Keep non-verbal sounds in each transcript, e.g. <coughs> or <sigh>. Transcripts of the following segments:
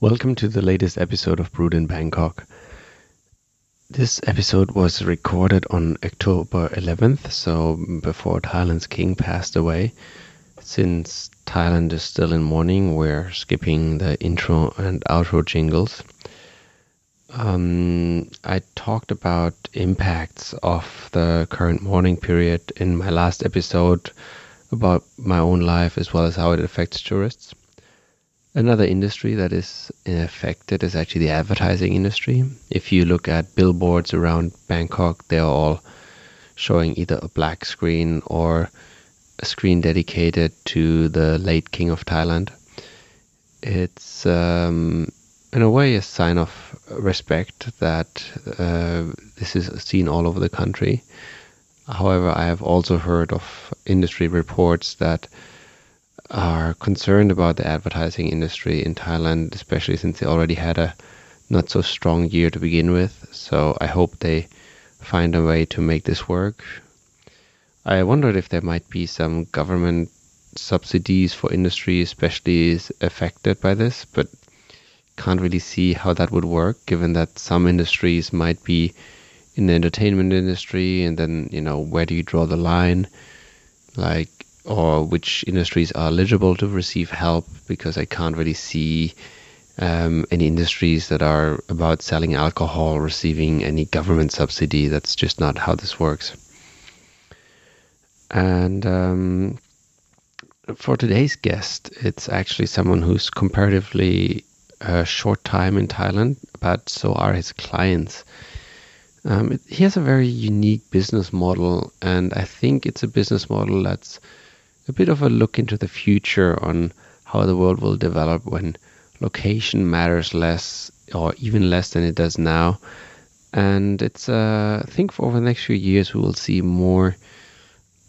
Welcome to the latest episode of Brewed in Bangkok. This episode was recorded on October 11th, so before Thailand's king passed away. Since Thailand is still in mourning, we're skipping the intro and outro jingles. Um, I talked about impacts of the current mourning period in my last episode about my own life as well as how it affects tourists. Another industry that is affected is actually the advertising industry. If you look at billboards around Bangkok, they're all showing either a black screen or a screen dedicated to the late king of Thailand. It's um, in a way a sign of respect that uh, this is seen all over the country. However, I have also heard of industry reports that are concerned about the advertising industry in Thailand, especially since they already had a not so strong year to begin with. So I hope they find a way to make this work. I wondered if there might be some government subsidies for industry, especially affected by this, but can't really see how that would work given that some industries might be in the entertainment industry and then you know where do you draw the line like or which industries are eligible to receive help because I can't really see um, any industries that are about selling alcohol receiving any government subsidy. That's just not how this works. And um, for today's guest, it's actually someone who's comparatively a short time in Thailand, but so are his clients. Um, it, he has a very unique business model, and I think it's a business model that's a bit of a look into the future on how the world will develop when location matters less or even less than it does now. And it's, uh, I think, for over the next few years, we will see more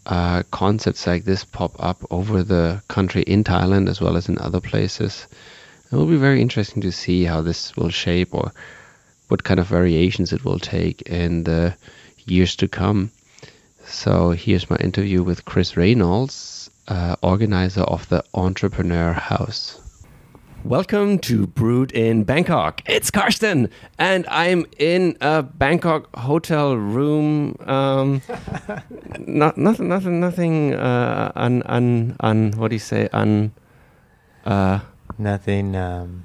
uh, concepts like this pop up over the country in Thailand as well as in other places. It will be very interesting to see how this will shape or what kind of variations it will take in the years to come. So here's my interview with Chris Reynolds, uh, organizer of the Entrepreneur House. Welcome to Brewed in Bangkok. It's Karsten, and I'm in a Bangkok hotel room. Um, <laughs> not, nothing, nothing, nothing. Uh, un, un, un. What do you say? Un. Uh, nothing um,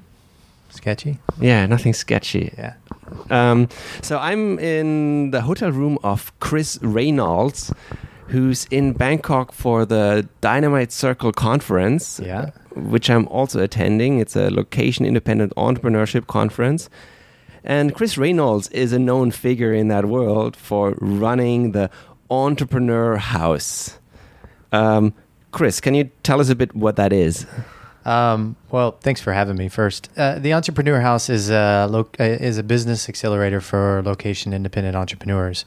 sketchy. Yeah, nothing sketchy. Yeah. Um, so I'm in the hotel room of Chris Reynolds who's in Bangkok for the Dynamite Circle conference. Yeah. Which I'm also attending. It's a location independent entrepreneurship conference. And Chris Reynolds is a known figure in that world for running the Entrepreneur House. Um, Chris, can you tell us a bit what that is? Um, well, thanks for having me. First, uh, the Entrepreneur House is a lo- uh, is a business accelerator for location independent entrepreneurs.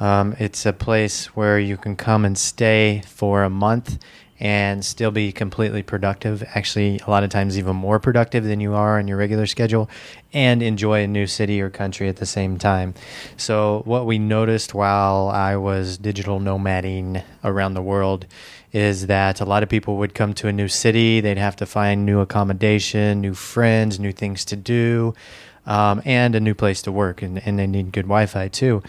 Um, it's a place where you can come and stay for a month and still be completely productive. Actually, a lot of times, even more productive than you are on your regular schedule, and enjoy a new city or country at the same time. So, what we noticed while I was digital nomading around the world is that a lot of people would come to a new city, they'd have to find new accommodation, new friends, new things to do. Um, and a new place to work, and, and they need good Wi Fi too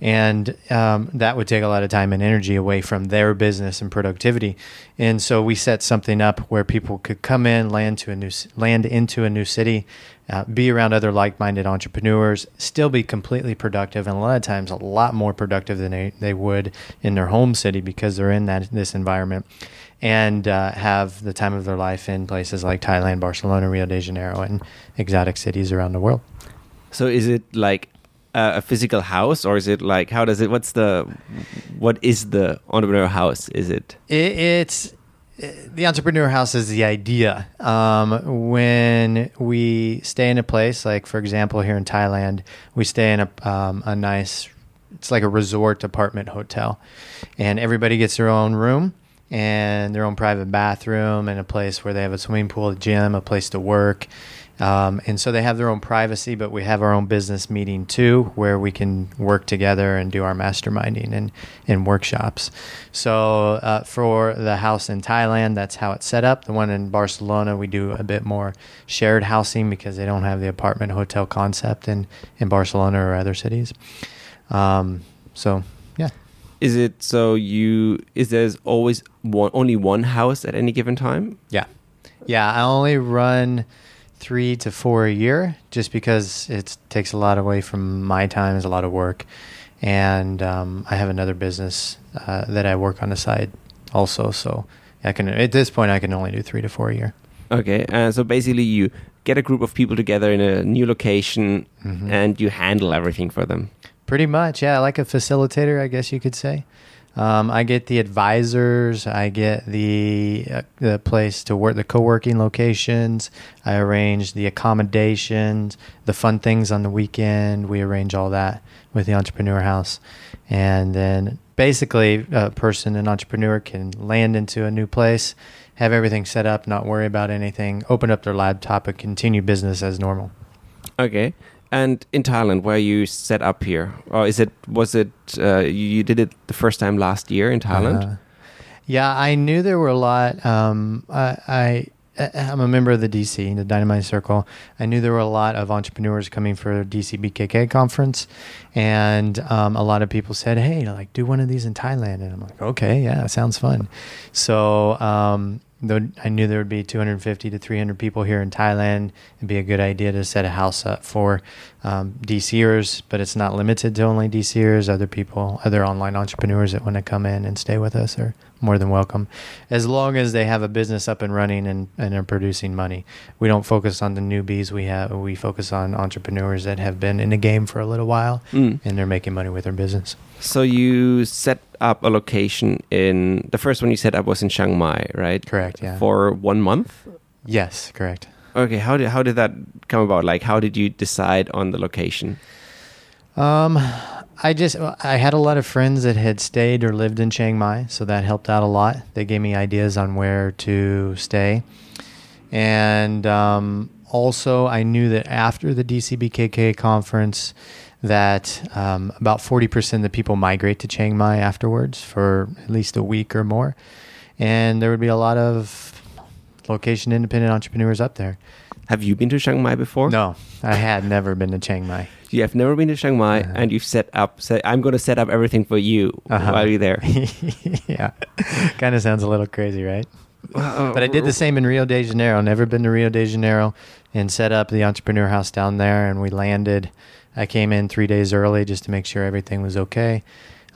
and um, that would take a lot of time and energy away from their business and productivity. And so we set something up where people could come in, land to a new land into a new city, uh, be around other like-minded entrepreneurs, still be completely productive, and a lot of times a lot more productive than they, they would in their home city because they're in that this environment. And uh, have the time of their life in places like Thailand, Barcelona, Rio de Janeiro, and exotic cities around the world. So, is it like a physical house, or is it like how does it? What's the what is the entrepreneur house? Is it? it it's the entrepreneur house is the idea. Um, when we stay in a place, like for example, here in Thailand, we stay in a um, a nice, it's like a resort apartment hotel, and everybody gets their own room and their own private bathroom and a place where they have a swimming pool, a gym, a place to work Um, and so they have their own privacy, but we have our own business meeting too, where we can work together and do our masterminding and, and workshops. So uh, for the house in Thailand, that's how it's set up. The one in Barcelona, we do a bit more shared housing because they don't have the apartment hotel concept in, in Barcelona or other cities. Um, so yeah. Is it so you is there's always one only one house at any given time? Yeah. Yeah, I only run three to four a year just because it takes a lot away from my time. It's a lot of work. And um, I have another business uh, that I work on the side also. So I can, at this point, I can only do three to four a year. Okay. Uh, so basically, you get a group of people together in a new location Mhm. and you handle everything for them. Pretty much, yeah. Like a facilitator, I guess you could say. Um, I get the advisors. I get the uh, the place to work, the co-working locations. I arrange the accommodations, the fun things on the weekend. We arrange all that with the Entrepreneur House, and then basically, a person, an entrepreneur, can land into a new place, have everything set up, not worry about anything, open up their laptop, and continue business as normal. Okay. And in Thailand, where you set up here, or is it was it uh, you, did it the first time last year in Thailand? Uh, yeah, I knew there were a lot. Um, I, I I'm a member of the DC, the Dynamite Circle. I knew there were a lot of entrepreneurs coming for DC BKK conference, and um, a lot of people said, "Hey, like do one of these in Thailand." And I'm like, "Okay, yeah, sounds fun." So. Um, Though I knew there would be 250 to 300 people here in Thailand, it'd be a good idea to set a house up for um, DCers, but it's not limited to only DCers. Other people, other online entrepreneurs that want to come in and stay with us are more than welcome, as long as they have a business up and running and, and are producing money. We don't focus on the newbies. We have we focus on entrepreneurs that have been in the game for a little while Mm. and they're making money with their business. So you set up a location in the first one you set up was in Chiang Mai, right? Correct. Yeah. For one month. yes. Correct. Okay. How did how did that come about? Like, how did you decide on the location? Um, I just I had a lot of friends that had stayed or lived in Chiang Mai, so that helped out a lot. They gave me ideas on where to stay, and um, also I knew that after the DCBKK conference, that um, about forty percent of the people migrate to Chiang Mai afterwards for at least a week or more, and there would be a lot of location independent entrepreneurs up there. Have you been to Chiang Mai before? No, I had never been to Chiang Mai. You have never been to Chiang Mai, Uh-huh. and you've set up. Say, I'm going to set up everything for you Uh-huh. while you're there. <laughs> yeah, kind of sounds a little crazy, right? Uh, But I did the same in Rio de Janeiro. Never been to Rio de Janeiro, and set up the entrepreneur house down there. And we landed. I came in three days early just to make sure everything was okay.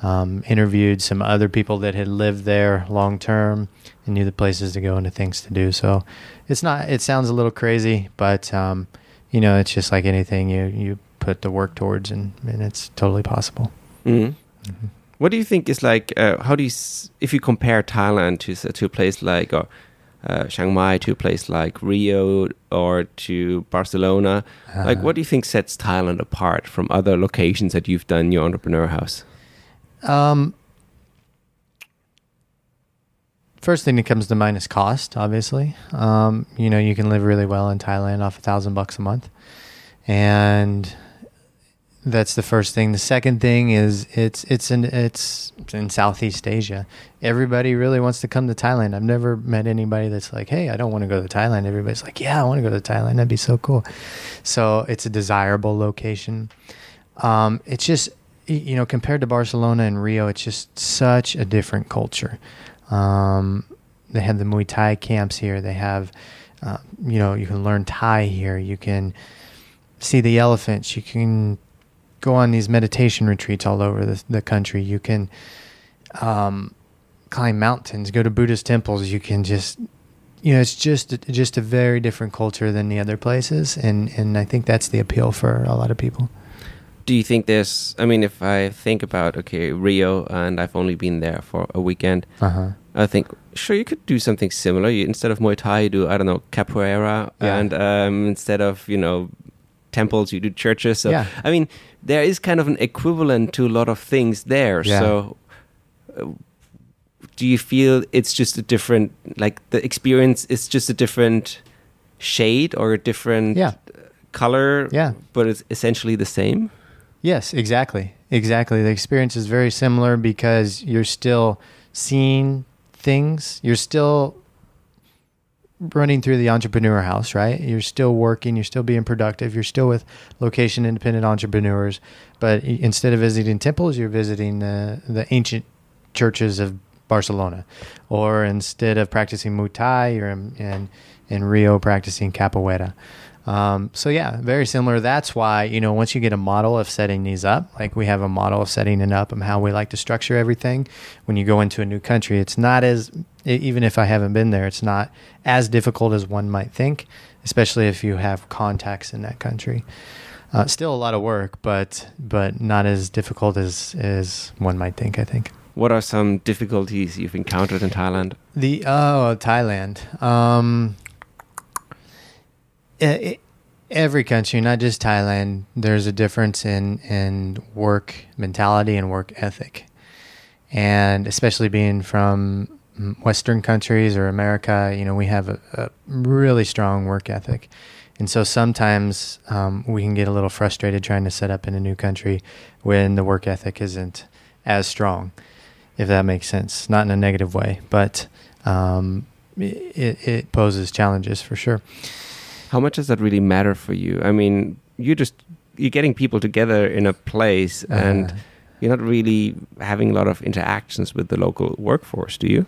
Um, interviewed some other people that had lived there long term and knew the places to go and the things to do. So it's not. It sounds a little crazy, but um, you know, it's just like anything. You you put the work towards, and, and it's totally possible. Mhm. Mhm. What do you think is like? Uh, how do you, s- if you compare Thailand to to a place like or, uh, Chiang Mai to a place like Rio or to Barcelona? Like, Uh, what do you think sets Thailand apart from other locations that you've done your entrepreneur house? Um, first thing that comes to mind is cost. Obviously, um, you know you can live really well in Thailand off a thousand bucks a month, and that's the first thing. The second thing is it's it's in it's in Southeast Asia. Everybody really wants to come to Thailand. I've never met anybody that's like, "Hey, I don't want to go to Thailand." Everybody's like, "Yeah, I want to go to Thailand. That'd be so cool." So it's a desirable location. Um, it's just you know compared to Barcelona and Rio, it's just such a different culture. Um, they have the Muay Thai camps here. They have, uh, you know, you can learn Thai here. You can see the elephants. You can go on these meditation retreats all over the, the country. You can um, climb mountains, go to Buddhist temples. You can just, you know, it's just just a very different culture than the other places, and and I think that's the appeal for a lot of people. Do you think there's? I mean, if I think about okay Rio, and I've only been there for a weekend, Uh huh. I think sure you could do something similar. You, instead of Muay Thai, you do I don't know capoeira, Yeah. and um, instead of you know temples, you do churches. So Yeah. I mean, there is kind of an equivalent to a lot of things there. Yeah. So. uh, Do you feel it's just a different, like the experience is just a different shade or a different Yeah. color, Yeah. but it's essentially the same. Yes, exactly. Exactly. The experience is very similar because you're still seeing things. You're still running through the entrepreneur house, right? You're still working, you're still being productive, you're still with location independent entrepreneurs, but instead of visiting temples, you're visiting the the ancient churches of Barcelona. Or instead of practicing Muay Thai, you're in in, in Rio practicing capoeira. Um, so yeah, very similar. That's why you know once you get a model of setting these up, like we have a model of setting it up and how we like to structure everything. When you go into a new country, it's not as even if I haven't been there, it's not as difficult as one might think, especially if you have contacts in that country. Uh, still a lot of work, but but not as difficult as as one might think. I think. What are some difficulties you've encountered in Thailand? The oh Thailand. Um, e- every country, not just Thailand, there's a difference in in work mentality and work ethic, and especially being from Western countries or America, you know, we have a, a really strong work ethic. And so sometimes um, we can get a little frustrated trying to set up in a new country when the work ethic isn't as strong if that makes sense. Not in a negative way, but um, it, it poses challenges for sure. How much does that really matter for you? I mean, you just you're getting people together in a place and Uh, you're not really having a lot of interactions with the local workforce, do you?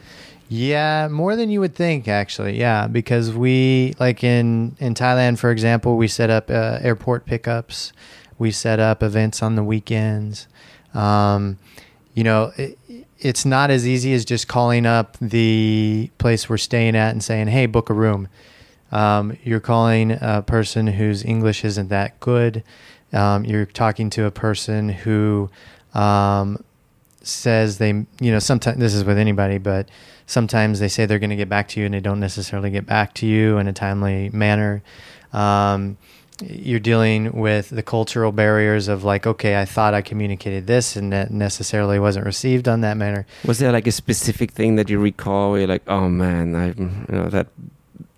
yeah, more than you would think, actually. Yeah, because we like in in Thailand, for example, we set up uh, airport pickups. We set up events on the weekends. Um, you know, it, it's not as easy as just calling up the place we're staying at and saying, "Hey, book a room." Um, you're calling a person whose English isn't that good. Um, you're talking to a person who um, says they, you know, sometimes this is with anybody, but sometimes they say they're going to get back to you and they don't necessarily get back to you in a timely manner. Um, you're dealing with the cultural barriers of like, okay, I thought I communicated this and that necessarily wasn't received on that manner. Was there like a specific thing that you recall where you're like, oh man, I, you know, that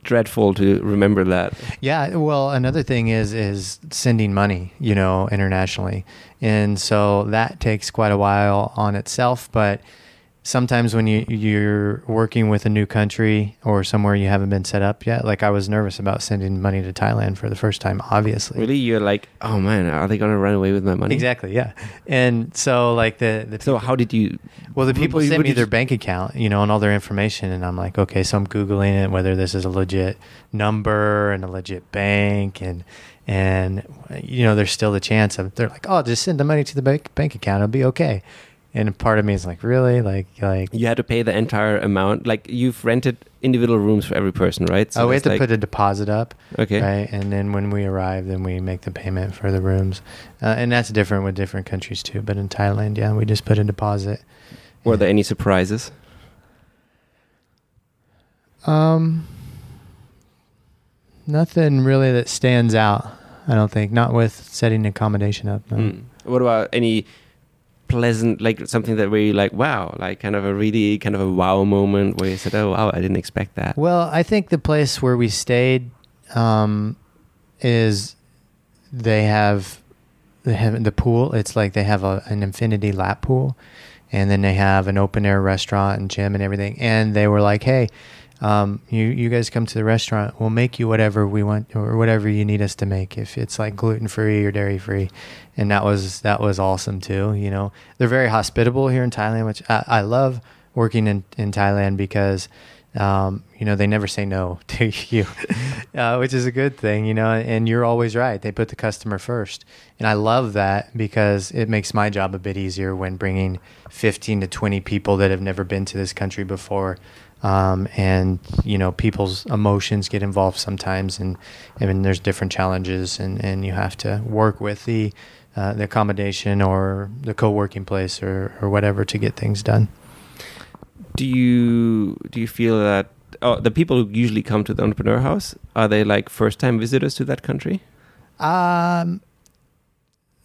dreadful to remember that. Yeah, well, another thing is is sending money, you know, internationally, and so that takes quite a while on itself. But sometimes when you you're working with a new country or somewhere you haven't been set up yet, like I was nervous about sending money to Thailand for the first time. Obviously, Really, you're like, oh man, are they gonna run away with my money? exactly, yeah. And so like the the So how did you? Well, the people send would me their bank account, you know, and all their information, and I'm like, okay, so I'm googling it, whether this is a legit number and a legit bank, and and you know, there's still the chance of they're like, oh, just send the money to the bank bank account, it'll be okay. And part of me is like, really, like, like, You had to pay the entire amount. Like you've rented individual rooms for every person, right? oh, we had to like- put a deposit up, Okay. right? And then when we arrive, then we make the payment for the rooms, uh, and that's different with different countries too. But in Thailand, yeah, we just put a deposit. Were there any surprises? Um, nothing really that stands out. I don't think. Not with setting accommodation up. No. Mm. What about any pleasant, like something that you like, wow, like kind of a really kind of a wow moment where you said, oh wow, I didn't expect that. Well, I think the place where we stayed um, is they have they have the pool. It's like they have a, an infinity lap pool, and then they have an open air restaurant and gym and everything. And they were like, "Hey, um, you you guys come to the restaurant. We'll make you whatever we want or whatever you need us to make. If it's like gluten free or dairy free." And that was that was awesome too. You know, they're very hospitable here in Thailand, which I, I love working in in Thailand because um, you know, they never say no <laughs> to you, <laughs> uh, which is a good thing, you know, and you're always right. They put the customer first. And I love that because it makes my job a bit easier when bringing 15 to 20 people that have never been to this country before. Um, and, you know, people's emotions get involved sometimes. And, and there's different challenges, and, and you have to work with the, uh, the accommodation or the co working place or, or whatever to get things done. Do you do you feel that oh, the people who usually come to the entrepreneur house are they like first time visitors to that country? Um,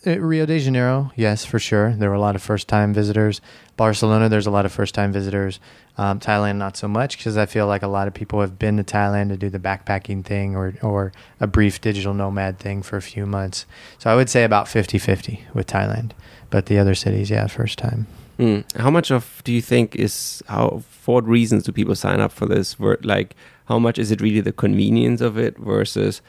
Rio de Janeiro, yes, for sure. There were a lot of first time visitors. Barcelona, there's a lot of first time visitors. Um, Thailand, not so much, because I feel like a lot of people have been to Thailand to do the backpacking thing or, or a brief digital nomad thing for a few months. So I would say about 50 50 with Thailand. But the other cities, yeah, first time. Mm. How much of do you think is how for what reasons do people sign up for this? Like, how much is it really the convenience of it versus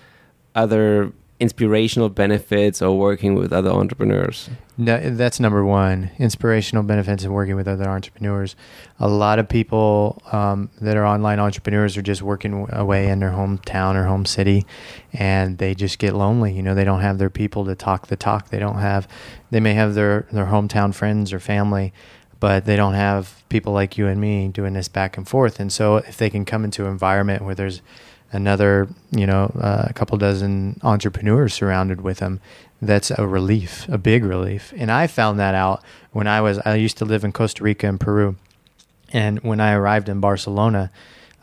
other inspirational benefits or working with other entrepreneurs? No, that's number one. Inspirational benefits of working with other entrepreneurs. A lot of people um, that are online entrepreneurs are just working away in their hometown or home city, and they just get lonely. You know, they don't have their people to talk the talk. They don't have. They may have their their hometown friends or family, but they don't have people like you and me doing this back and forth. And so, if they can come into an environment where there's another, you know, uh, a couple dozen entrepreneurs surrounded with them. That's a relief, a big relief. And I found that out when I was, I used to live in Costa Rica and Peru. And when I arrived in Barcelona,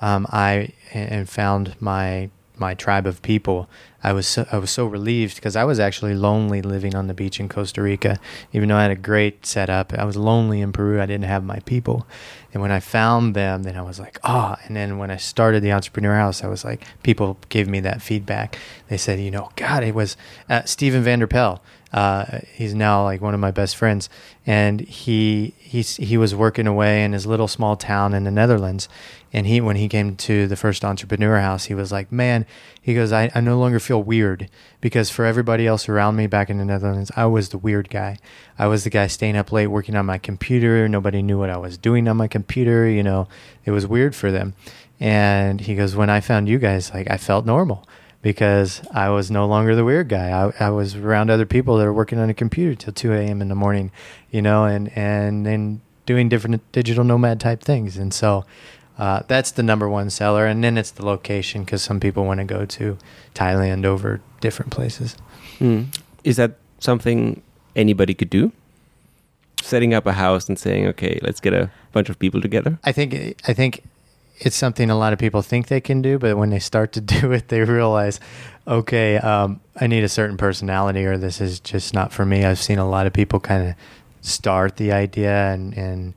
um, I and found my my tribe of people, I was so, I was so relieved because I was actually lonely living on the beach in Costa Rica. Even though I had a great setup, I was lonely in Peru. I didn't have my people, and when I found them, then I was like, ah. Oh. And then when I started the Entrepreneur House, I was like, people gave me that feedback. They said, you know, God, it was uh, Stephen Vanderpel. Uh, he's now like one of my best friends, and he he's he was working away in his little small town in the Netherlands, and he when he came to the first entrepreneur house, he was like, man, he goes, I, I no longer feel weird because for everybody else around me back in the Netherlands, I was the weird guy. I was the guy staying up late working on my computer. Nobody knew what I was doing on my computer. You know, it was weird for them. And he goes, when I found you guys, like I felt normal because I was no longer the weird guy. I, I was around other people that are working on a computer till 2 a.m. in the morning, you know, and, and, and doing different digital nomad type things. And so uh, that's the number one seller. And then it's the location because some people want to go to Thailand over different places. Mm. Is that something anybody could do? Setting up a house and saying, okay, let's get a bunch of people together? I think, I think it's something a lot of people think they can do, but when they start to <laughs> do it, they realize, okay, um, I need a certain personality, or this is just not for me. I've seen a lot of people kind of start the idea and and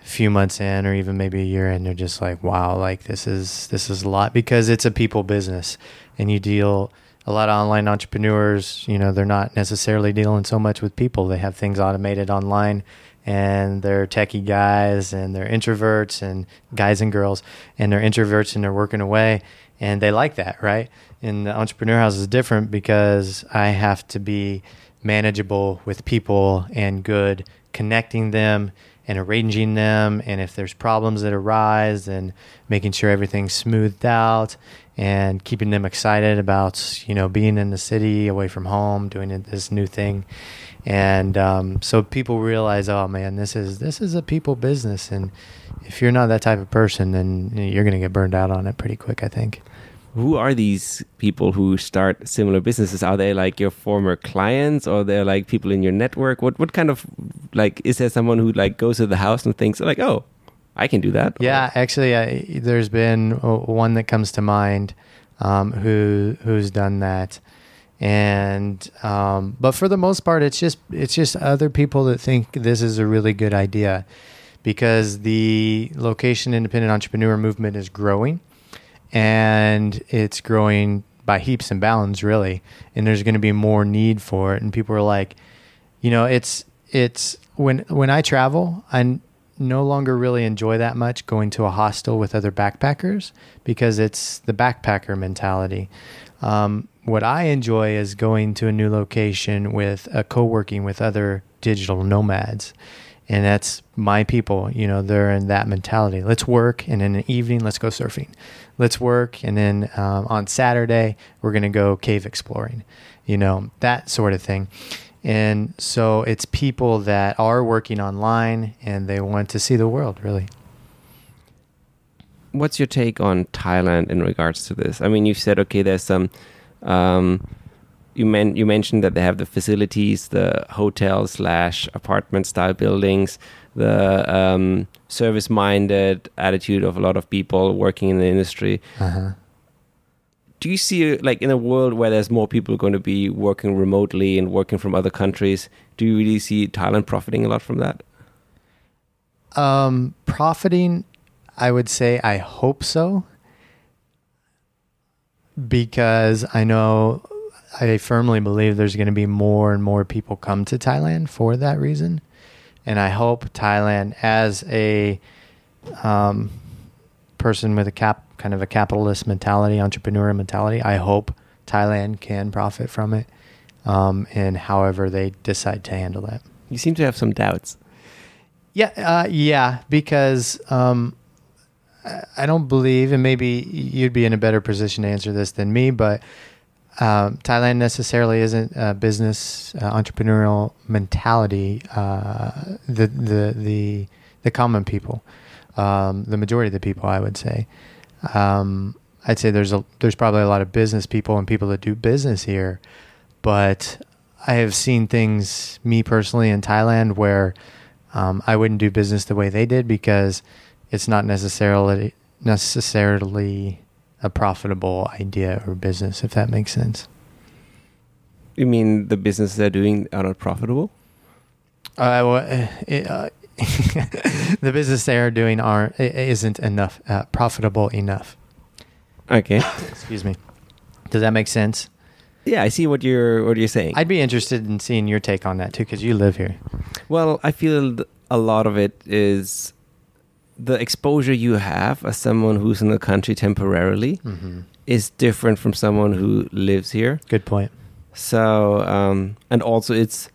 a few months in, or even maybe a year in, they're just like, wow, like this is this is a lot because it's a people business, and you deal a lot of online entrepreneurs. You know, they're not necessarily dealing so much with people. They have things automated online and they're techie guys and they're introverts and guys and girls and they're introverts and they're working away and they like that right? And the entrepreneur house is different because i have to be manageable with people and good connecting them and arranging them and if there's problems that arise and making sure everything's smoothed out and keeping them excited about you know being in the city away from home doing this new thing and um, so people realize, oh man, this is this is a people business, and if you're not that type of person, then you're going to get burned out on it pretty quick. I think. Who are these people who start similar businesses? Are they like your former clients, or they're like people in your network? What what kind of like is there someone who like goes to the house and thinks like, oh, I can do that? Yeah, or? actually, I, there's been one that comes to mind um, who who's done that and um, but for the most part it's just it's just other people that think this is a really good idea because the location independent entrepreneur movement is growing and it's growing by heaps and bounds really. And there's going to be more need for it. And people are like you know it's it's when when i travel i no longer really enjoy that much going to a hostel with other backpackers because it's the backpacker mentality um, what I enjoy is going to a new location with a co-working with other digital nomads. And that's my people, you know, they're in that mentality. Let's work, and in the evening, let's go surfing. Let's work, and then um, on Saturday, we're going to go cave exploring, you know, that sort of thing. And so it's people that are working online and they want to see the world, really. What's your take on Thailand in regards to this? I mean, you said, okay, there's some um, you, men- you mentioned that they have the facilities, the hotel slash apartment style buildings, the um, service minded attitude of a lot of people working in the industry. Uh-huh. do you see like in a world where there's more people going to be working remotely and working from other countries? Do you really see Thailand profiting a lot from that? Um, profiting, I would say I hope so. Because I know I firmly believe there's going to be more and more people come to Thailand for that reason. And I hope Thailand, as a um, person with a cap, kind of a capitalist mentality, entrepreneur mentality, I hope Thailand can profit from it, um, and however they decide to handle that. You seem to have some doubts. Yeah, uh, yeah, because um, I- don't believe, and maybe you'd be in a better position to answer this than me, but um, Thailand necessarily isn't a business uh, entrepreneurial mentality. Uh, the the the the common people, um, the majority of the people, I would say. Um, I'd say there's a there's probably a lot of business people and people that do business here, but I have seen things me personally in Thailand where um, I wouldn't do business the way they did because it's not necessarily necessarily a profitable idea or business, if that makes sense. You mean the business they're doing are not profitable? Uh, well, <laughs> it, uh, <laughs> the business they are doing aren't isn't enough uh, profitable enough. Okay. Excuse me. Does that make sense? Yeah, I see what you're what you're saying. I'd be interested in seeing your take on that too, because you live here. Well, I feel a lot of it is the exposure you have as someone who's in the country temporarily Mm-hmm. is different from someone who lives here. Good point. So, um, and also it's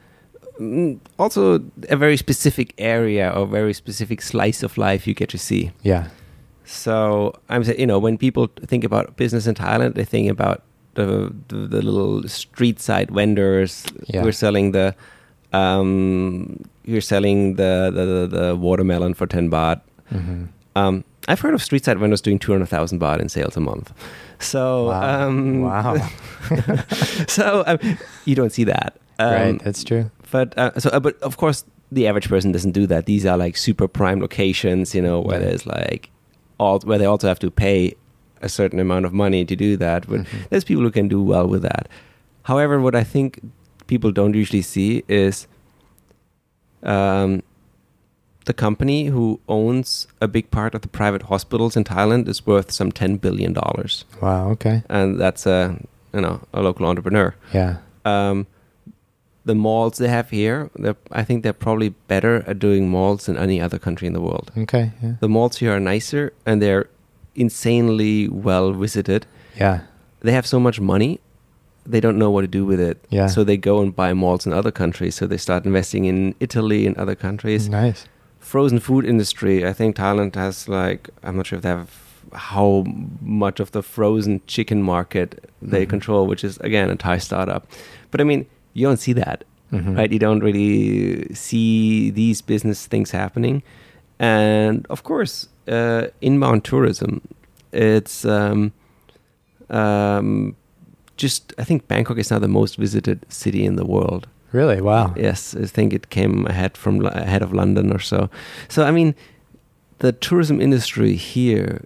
mm, also a very specific area or very specific slice of life you get to see. Yeah. So I'm saying, you know, when people think about business in Thailand, they think about the the, the little street side vendors Yeah. who are selling the um, you're selling the, the the the watermelon for ten baht. Mm-hmm. Um, I've heard of street side vendors doing two hundred thousand baht in sales a month. So Wow. um, wow. <laughs> <laughs> so um, you don't see that, um, right. That's true. But uh, so, uh, but of course, the average person doesn't do that. These are like super prime locations, you know, where Yeah. there's like all where they also have to pay a certain amount of money to do that. But Mhm. there's people who can do well with that. However, what I think people don't usually see is um, the company who owns a big part of the private hospitals in Thailand is worth some ten billion dollars, Wow. Okay. and that's a you know a local entrepreneur. Yeah. Um, the malls they have here, I think they're probably better at doing malls than any other country in the world. Okay. Yeah. The malls here are nicer and they're insanely well visited. Yeah. They have so much money, they don't know what to do with it. Yeah. So they go and buy malls in other countries. So they start investing in Italy and other countries. Nice. Frozen food industry, I think Thailand has like, I'm not sure if they have how much of the frozen chicken market they Mhm. control, which is again a Thai startup. But I mean, you don't see that Mhm. right? You don't really see these business things happening, and of course, uh, inbound tourism. It's um, um, just I think Bangkok is now the most visited city in the world. Really? Wow. Yes, I think it came ahead from ahead of London or so. So I mean, the tourism industry here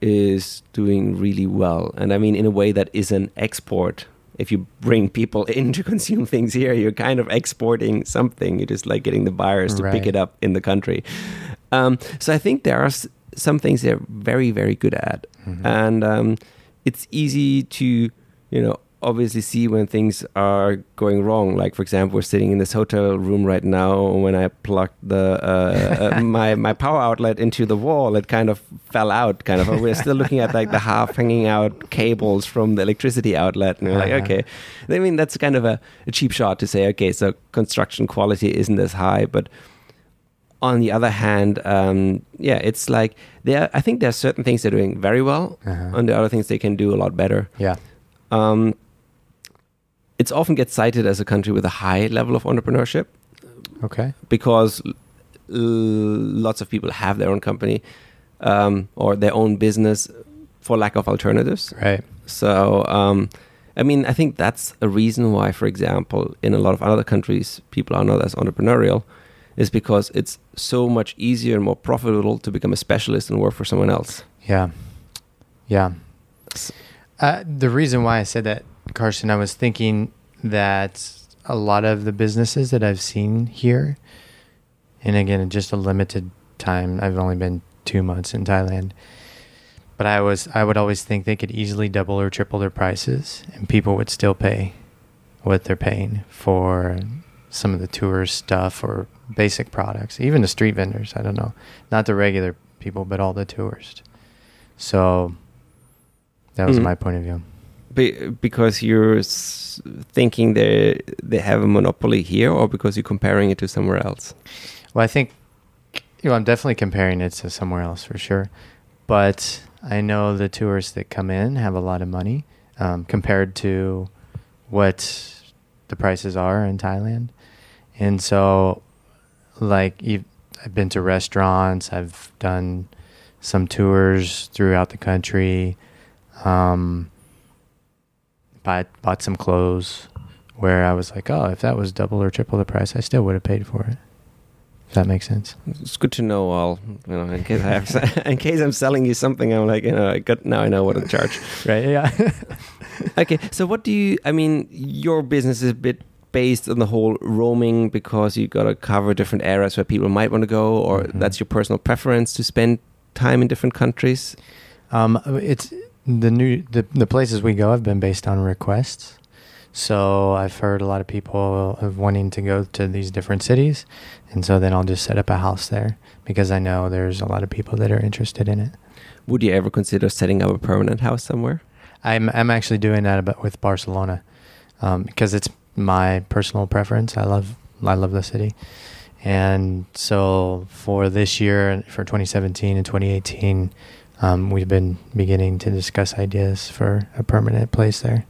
is doing really well, and I mean in a way that is an export. If you bring people in to <laughs> consume things here, you're kind of exporting something. You're just like getting the buyers to pick it up in the country. Um, so I think there are s- some things they're very, very good at Mhm. and um, it's easy to you know obviously see when things are going wrong like for example we're sitting in this hotel room right now when i plugged the uh, uh, <laughs> my my power outlet into the wall it kind of fell out kind of we're still looking at like the <laughs> half hanging out cables from the electricity outlet and we're like Uh-huh. okay i mean that's kind of a, a cheap shot to say okay so construction quality isn't as high but on the other hand, um, yeah, it's like there. I think there are certain things they're doing very well, Uh-huh. and the other things they can do a lot better. Yeah. Um, it's often gets cited as a country with a high level of entrepreneurship Okay. because l- lots of people have their own company um, or their own business for lack of alternatives. Right. So, um, I mean, I think that's a reason why, for example, in a lot of other countries, people are not as entrepreneurial, is because it's so much easier and more profitable to become a specialist and work for someone else. Yeah. Yeah. Uh, the reason why I said that, Karsten, I was thinking that a lot of the businesses that I've seen here, and again, just a limited time, I've only been two months in Thailand, but I was I would always think they could easily double or triple their prices, and people would still pay what they're paying for some of the tourist stuff or basic products, even the street vendors. I don't know, not the regular people, but all the tourists. So that was Mm. my point of view. Be, because you're thinking they they have a monopoly here, or because you're comparing it to somewhere else? Well, I think you know I'm definitely comparing it to somewhere else for sure, but I know the tourists that come in have a lot of money um, compared to what the prices are in Thailand, and so like I've been to restaurants, I've done some tours throughout the country, um, bought bought some clothes where I was like, oh, if that was double or triple the price, I still would have paid for it. If that makes sense. It's good to know. All you know, in case I have, <laughs> in case I'm selling you something, I'm like, you know, I got now I know what to charge. <laughs> Right? Yeah. <laughs> okay, so what do you? I mean, your business is a bit based on the whole roaming because you got to cover different areas where people might want to go, or Mhm. that's your personal preference to spend time in different countries. um, it's the new the the places we go have been based on requests. So I've heard a lot of people of wanting to go to these different cities, and so then I'll just set up a house there because I know there's a lot of people that are interested in it. Would you ever consider setting up a permanent house somewhere? I'm I'm actually doing that about with Barcelona um, because it's my personal preference. I love I love the city, and so for this year, for 2017 and 2018, um, we've been beginning to discuss ideas for a permanent place there.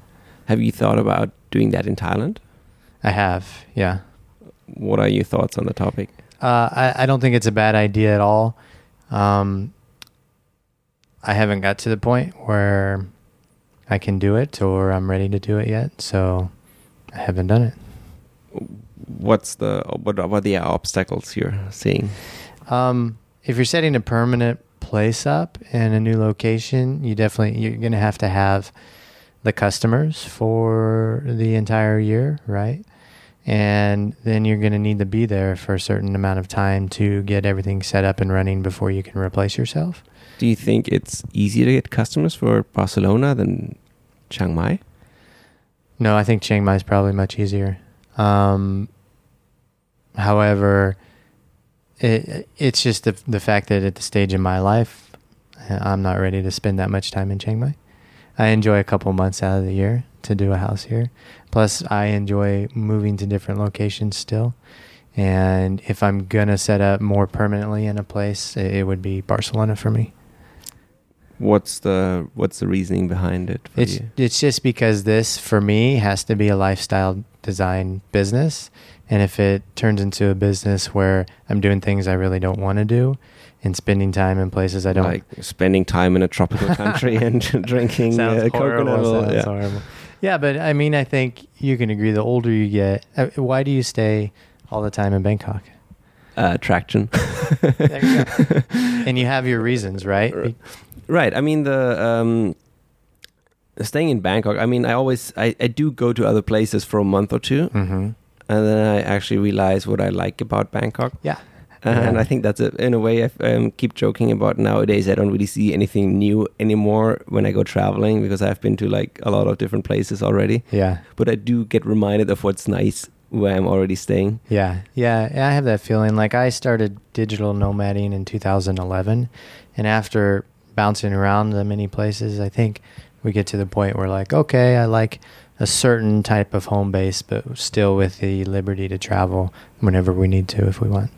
Have you thought about doing that in Thailand? I have, yeah. What are your thoughts on the topic? Uh, I, I don't think it's a bad idea at all. Um, I haven't got to the point where I can do it or I'm ready to do it yet, so I haven't done it. What's the what are the obstacles you're seeing? Um, if you're setting a permanent place up in a new location, you definitely you're gonna have to have the customers for the entire year, right? And then you're gonna need to be there for a certain amount of time to get everything set up and running before you can replace yourself. Do you think it's easier to get customers for Barcelona than Chiang Mai? No, I think Chiang Mai is probably much easier. Um, however, it, it's just the the fact that at the stage in my life, uh, I'm not ready to spend that much time in Chiang Mai. I enjoy a couple months out of the year to do a house here. Plus, I enjoy moving to different locations still. And if I'm gonna set up more permanently in a place, it, it would be Barcelona for me. What's the what's the reasoning behind it? For It's you? it's just because this for me has to be a lifestyle design business, and if it turns into a business where I'm doing things I really don't want to do, and spending time in places I don't like spending time in a tropical country and <laughs> <laughs> drinking sounds uh, horrible. coconut oil. sounds Yeah. horrible. Yeah, but I mean, I think you can agree. The older you get, uh, why do you stay all the time in Bangkok? Uh, traction. <laughs> There you go. And you have your reasons, right? Right. I mean the um, staying in Bangkok. I mean, I always I, I do go to other places for a month or two, Mm-hmm. And then I actually realize what I like about Bangkok. Yeah. And Yeah. I think that's a, in a way I um, keep joking about nowadays. I don't really see anything new anymore when I go traveling because I've been to like a lot of different places already. Yeah. But I do get reminded of what's nice where I'm already staying. Yeah, yeah, I have that feeling. Like I started digital nomading in 2011, and after bouncing around the many places, I think we get to the point where like, okay, I like a certain type of home base, but still with the liberty to travel whenever we need to if we want.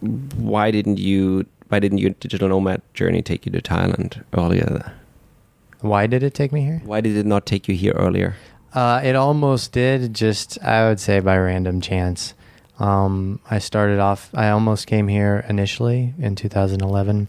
Why didn't you? Why didn't your digital nomad journey take you to Thailand earlier? Why did it take me here? Why did it not take you here earlier? Uh, it almost did, just I would say by random chance. Um, I started off. I almost came here initially in 2011.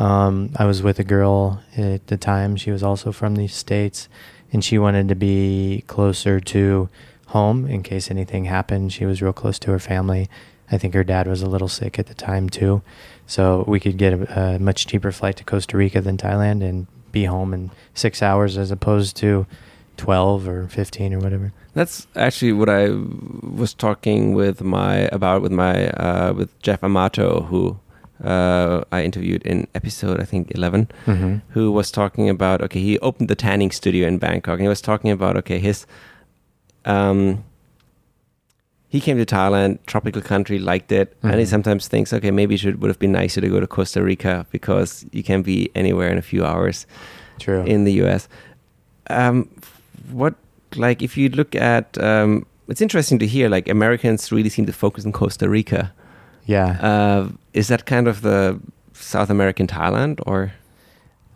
Um, I was with a girl at the time. She was also from the states, and she wanted to be closer to home in case anything happened. She was real close to her family. I think her dad was a little sick at the time too, so we could get a, a much cheaper flight to Costa Rica than Thailand and be home in six hours as opposed to 12 or 15 or whatever. That's actually what I was talking with my about with my uh, with Jeff Amato, who uh, I interviewed in episode I think 11 Mm-hmm. who was talking about okay, he opened the tanning studio in Bangkok, and he was talking about okay, his um, he came to Thailand, tropical country, liked it, and he Mhm. sometimes thinks okay, maybe it would have been nicer to go to Costa Rica because you can be anywhere in a few hours True. in the U.S. Um, what like if you look at um, it's interesting to hear like Americans really seem to focus on Costa Rica. Yeah. Uh, is that kind of the South American Thailand or?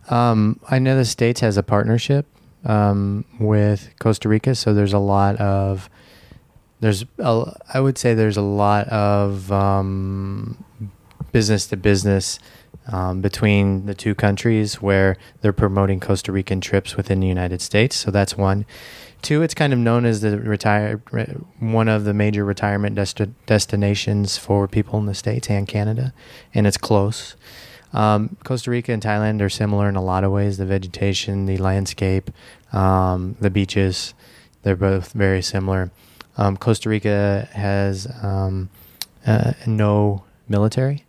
Um, I know the states has a partnership um, with Costa Rica, so there's a lot of there's a, I would say there's a lot of um, business to business um, between the two countries where they're promoting Costa Rican trips within the United States. So that's one. Two, it's kind of known as the retire re- one of the major retirement desti- destinations for people in the states and Canada, and it's close. Um, Costa Rica and Thailand are similar in a lot of ways. The vegetation, the landscape, um, the beaches, they're both very similar. Um, Costa Rica has um, uh, no military,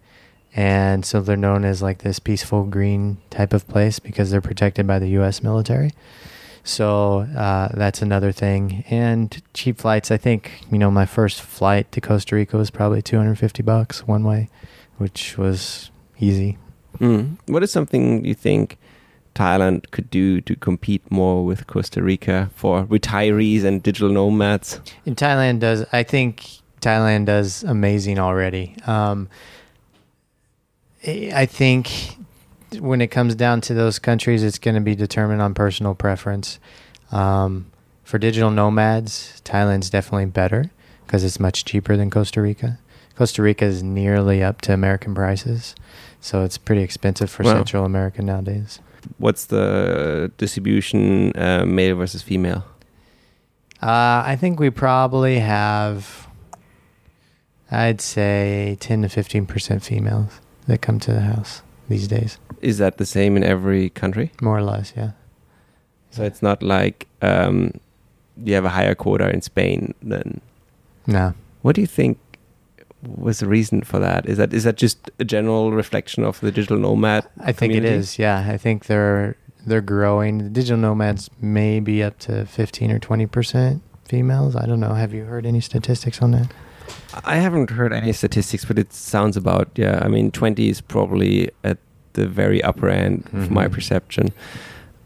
and so they're known as like this peaceful green type of place because they're protected by the U.S. military. So uh, that's another thing. And cheap flights. I think you know my first flight to Costa Rica was probably 250 bucks one way, which was easy. Mm. What is something you think Thailand could do to compete more with Costa Rica for retirees and digital nomads? And Thailand does. I think Thailand does amazing already. Um, I I think when it comes down to those countries, it's going to be determined on personal preference. Um, for digital nomads, Thailand's definitely better because it's much cheaper than Costa Rica. Costa Rica is nearly up to American prices, so it's pretty expensive for Wow. Central America nowadays. What's the distribution uh, male versus female? Uh, I think we probably have, I'd say, 10 to 15% females that come to the house these days. Is that the same in every country? More or less, yeah. So it's not like um, you have a higher quota in Spain than. No. What do you think was the reason for that? Is that is that just a general reflection of the digital nomad? I think it community? is, yeah. I think they're they're growing. The digital nomads may be up to 15 or 20% females. I don't know. Have you heard any statistics on that? I haven't heard any statistics, but it sounds about yeah. I mean, twenty is probably at the very upper end of my Mhm. perception.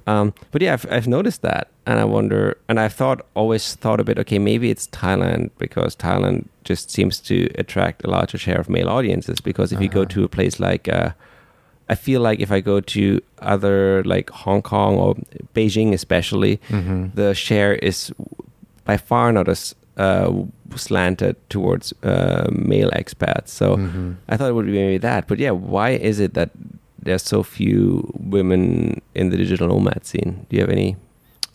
Um, but yeah, I've, I've noticed that, and I wonder, and I've thought always thought a bit. Okay, maybe it's Thailand because Thailand just seems to attract a larger share of male audiences. Because if you go Uh-huh. to a place like, uh, I feel like if I go to other like Hong Kong or Beijing, especially, Mm-hmm. the share is by far not as uh, slanted towards uh, male expats. So Mhm. I thought it would be maybe that. But yeah, why is it that there's so few women in the digital nomad scene? Do you have any?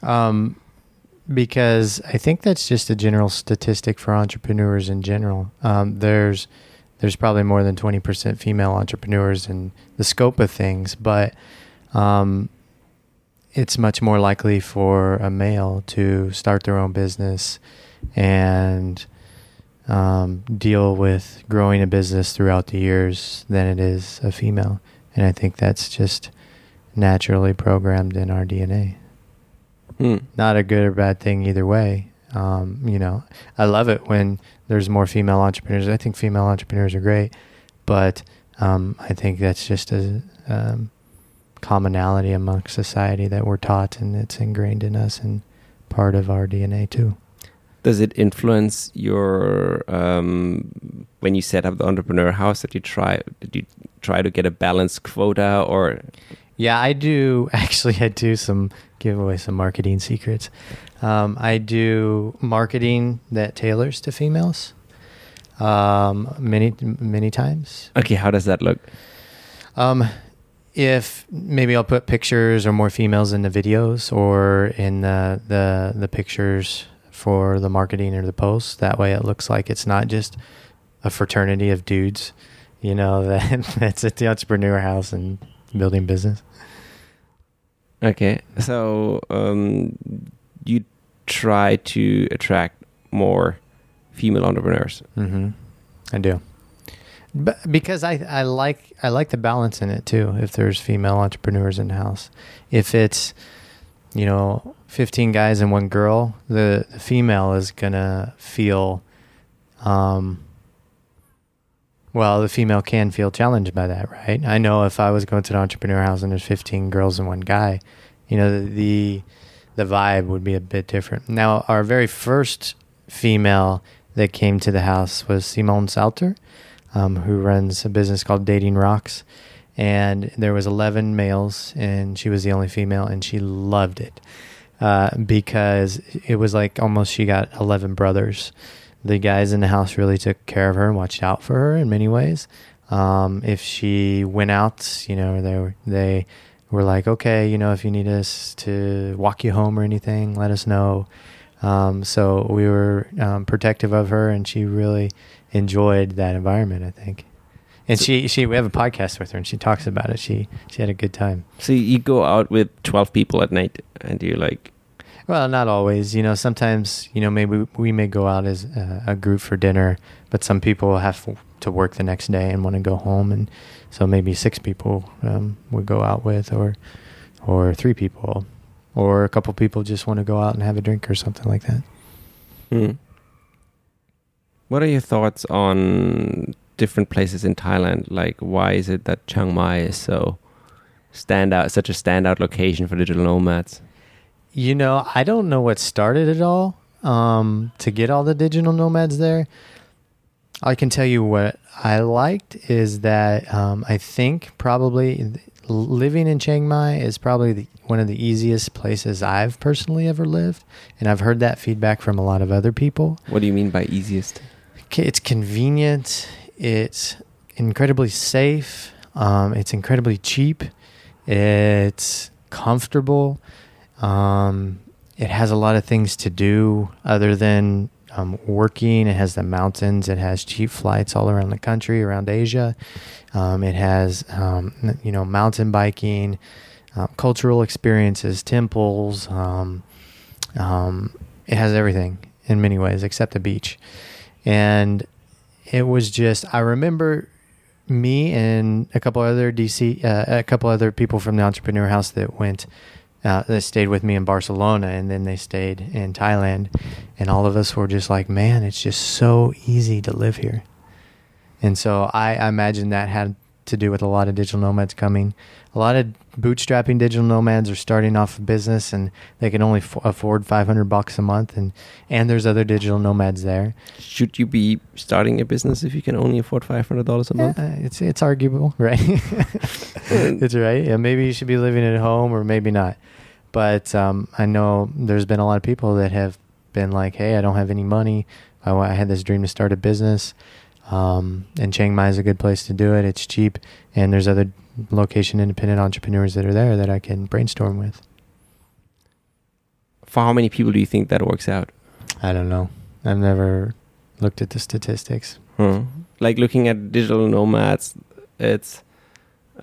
Um, because I think that's just a general statistic for entrepreneurs in general. Um, there's there's probably more than twenty percent female entrepreneurs in the scope of things, but um, it's much more likely for a male to start their own business and um, deal with growing a business throughout the years than it is a female, and I think that's just naturally programmed in our DNA Hmm. not a good or bad thing either way. Um, you know, I love it when there's more female entrepreneurs. I think female entrepreneurs are great, but um, I think that's just a um, commonality amongst society that we're taught, and it's ingrained in us and part of our DNA too. Does it influence your um, when you set up the entrepreneur house that you try? Did you try to get a balanced quota or? Yeah, I do. <laughs> Actually, I do some give away some marketing secrets. Um, I do marketing that tailors to females um, many many times. Okay, how does that look? Um, if maybe I'll put pictures or more females in the videos or in the the, the pictures for the marketing or the posts. That way, it looks like it's not just a fraternity of dudes, you know, <laughs> that that's at the entrepreneur house and building business. Okay, so um, you try to attract more female entrepreneurs. Mm-hmm. I do, but because I I like I like the balance in it too. If there's female entrepreneurs in the house, if it's you know 15 guys and one girl, the, the female is gonna feel, um, well, the female can feel challenged by that, right? I know if I was going to an entrepreneur house and there's 15 girls and one guy, you know the, the the vibe would be a bit different. Now, our very first female that came to the house was Simone Salter, um, who runs a business called Dating Rocks. And there was 11 males, and she was the only female, and she loved it uh, because it was like almost she got 11 brothers. The guys in the house really took care of her and watched out for her in many ways. Um, if she went out, you know, they were, they were like, okay, you know, if you need us to walk you home or anything, let us know. Um, so we were um, protective of her, and she really enjoyed that environment. I think, and So- she she we have a podcast with her, and she talks about it. She she had a good time. So you go out with twelve people at night, and you're like, Well, not always. You know, sometimes you know maybe we may go out as a, a group for dinner, but some people have to work the next day and want to go home, and so maybe six people um, would go out with, or or three people, or a couple people just want to go out and have a drink or something like that. hmm. What are your thoughts on different places in Thailand? Like, why is it that Chiang Mai is so standout, such a standout location for digital nomads? You know, I don't know what started it all um, to get all the digital nomads there. I can tell you what I liked is that um, I think probably living in Chiang Mai is probably the, one of the easiest places I've personally ever lived. And I've heard that feedback from a lot of other people. What do you mean by easiest? It's convenient, it's incredibly safe, um, it's incredibly cheap, it's comfortable. Um, it has a lot of things to do other than um, working. It has the mountains. It has cheap flights all around the country, around Asia. Um, it has um, you know mountain biking, uh, cultural experiences, temples. It has everything in many ways except the beach, and it was just I remember me and a couple other DC, uh, a couple other people from the entrepreneur house that went, uh, that stayed with me in Barcelona, and then they stayed in Thailand, and all of us were just like, man, it's just so easy to live here, and so I, I imagine that had to do with a lot of digital nomads coming. A lot of bootstrapping digital nomads are starting off a business, and they can only f- afford 500 bucks a month, and and there's other digital nomads there. Should you be starting a business if you can only afford five hundred dollars a month? It's it's arguable, <laughs> right? <laughs> it's right. Yeah, maybe you should be living at home, or maybe not. But um, I know there's been a lot of people that have been like, "Hey, I don't have any money. I, I had this dream to start a business, um, and Chiang Mai is a good place to do it. It's cheap, and there's other location independent entrepreneurs that are there that I can brainstorm with. For how many people do you think that works out? I don't know. I've never looked at the statistics. Hmm. Like looking at digital nomads, it's.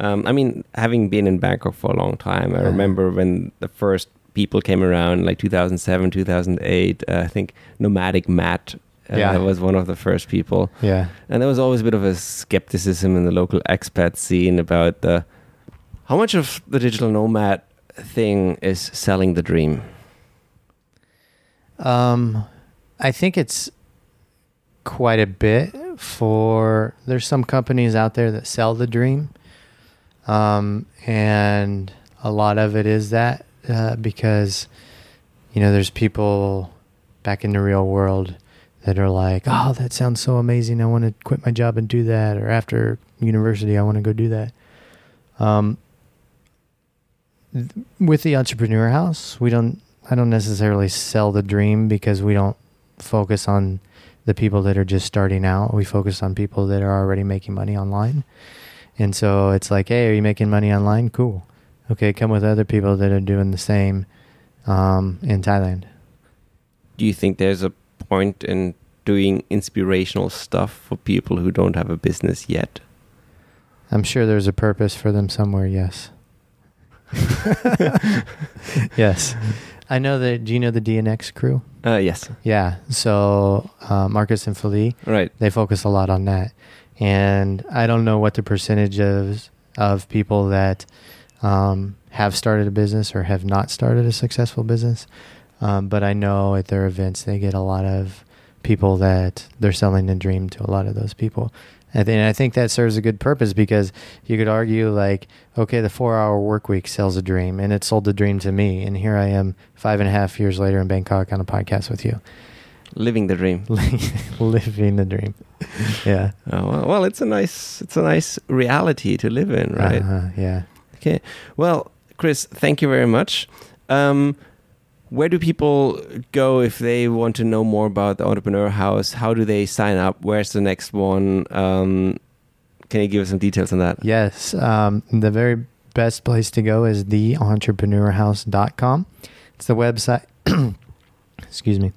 Um, I mean, having been in Bangkok for a long time, I Uh-huh. remember when the first people came around, like 2007, 2008. Uh, I think Nomadic Matt uh, Yeah. I was one of the first people, Yeah. and there was always a bit of a skepticism in the local expat scene about the how much of the digital nomad thing is selling the dream. Um, I think it's quite a bit for. There's some companies out there that sell the dream, um, and a lot of it is that uh, because you know there's people back in the real world that are like, "Oh, that sounds so amazing! I want to quit my job and do that," or after university, I want to go do that. Um, th- with the entrepreneur house, we don't I don't necessarily sell the dream because we don't focus on the people that are just starting out. We focus on people that are already making money online. And so it's like, hey, are you making money online? Cool. Okay, come with other people that are doing the same um, in Thailand. Do you think there's a point in doing inspirational stuff for people who don't have a business yet? I'm sure there's a purpose for them somewhere, yes. <laughs> yes. I know that. Do you know the DNX crew? Uh, yes. Yeah. So uh, Marcus and Philly, Right. they focus a lot on that. And I don't know what the percentage of of people that um, have started a business or have not started a successful business. Um, but I know at their events they get a lot of people that they're selling the dream to a lot of those people. And I think that serves a good purpose because you could argue like, okay, the four hour work week sells a dream and it sold the dream to me. And here I am five and a half years later in Bangkok on a podcast with you. Living the dream. <laughs> living the dream. <laughs> Yeah. Oh, well, well, it's a nice, it's a nice reality to live in, right? Uh-huh, yeah. Okay. Well, Chris, thank you very much. Um, where do people go if they want to know more about the Entrepreneur House? How do they sign up? Where's the next one? Um, can you give us some details on that? Yes. Um, the very best place to go is the theentrepreneurhouse.com. It's the website. <coughs> excuse me.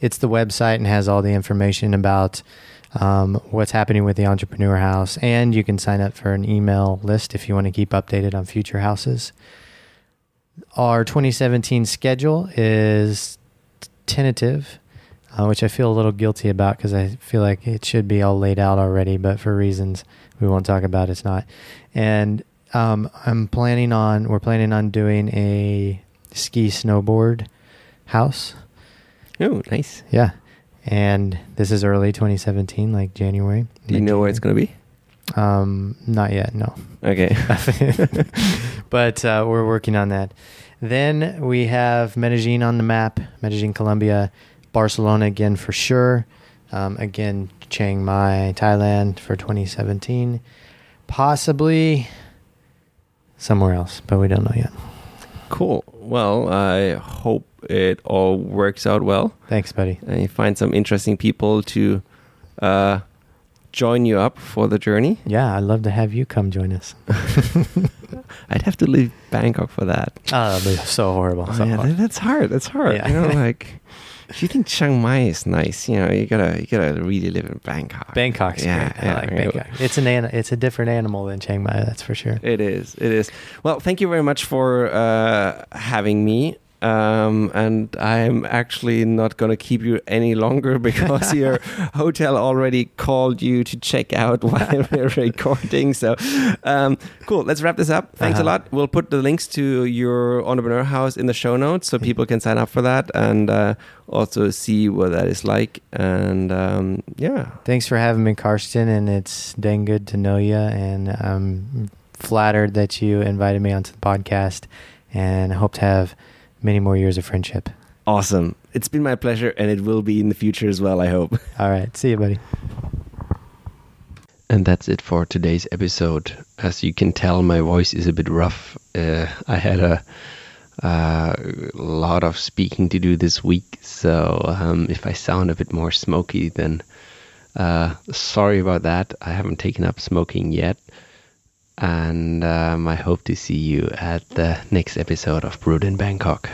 It's the website and has all the information about um, what's happening with the Entrepreneur House. And you can sign up for an email list if you want to keep updated on future houses. Our 2017 schedule is tentative, uh, which I feel a little guilty about because I feel like it should be all laid out already, but for reasons we won't talk about, it's not. And um, I'm planning on, we're planning on doing a ski snowboard house. Oh, nice. Yeah. And this is early 2017, like January. Do you know where it's going to be? Um, not yet, no. Okay. <laughs> but uh, we're working on that. Then we have Medellin on the map, Medellin, Colombia, Barcelona again for sure. Um, again, Chiang Mai, Thailand for 2017. Possibly somewhere else, but we don't know yet. cool. Well, I hope it all works out well Thanks, buddy. and you find some interesting people to uh, join you up for the journey. Yeah, I'd love to have you come join us. <laughs> I'd have to leave Bangkok for that. Oh, that'd be so horrible. Oh, so yeah, hard. that's hard. That's hard. Yeah. You know, <laughs> like if you think Chiang Mai is nice, you know, you gotta you gotta really live in Bangkok. Bangkok's Yeah, great. I yeah, like yeah. Bangkok. It's an an- it's a different animal than Chiang Mai, that's for sure. It is. It is. Well, thank you very much for uh, having me. Um, and I'm actually not going to keep you any longer <laughs> because your <laughs> hotel already called you to check out <laughs> while we're recording. So, um, cool. Let's wrap this up. Thanks a Uh-huh. lot. We'll put the links to your entrepreneur house in the show notes so people can sign up for that and uh, also see what that is like. And um, yeah, Thanks for having me, Karsten, and it's dang good to know you. And I'm flattered that you invited me onto the podcast, and I hope to have many more years of friendship. awesome. It's been my pleasure, and it will be in the future as well, I hope. <laughs> All right, see you, buddy. And that's it for today's episode. As you can tell, my voice is a bit rough. Uh, I had a, uh, lot of speaking to do this week, so um, if I sound a bit more smoky, then uh, sorry about that. I haven't taken up smoking yet. And um, I hope to see you at the next episode of Brood in Bangkok.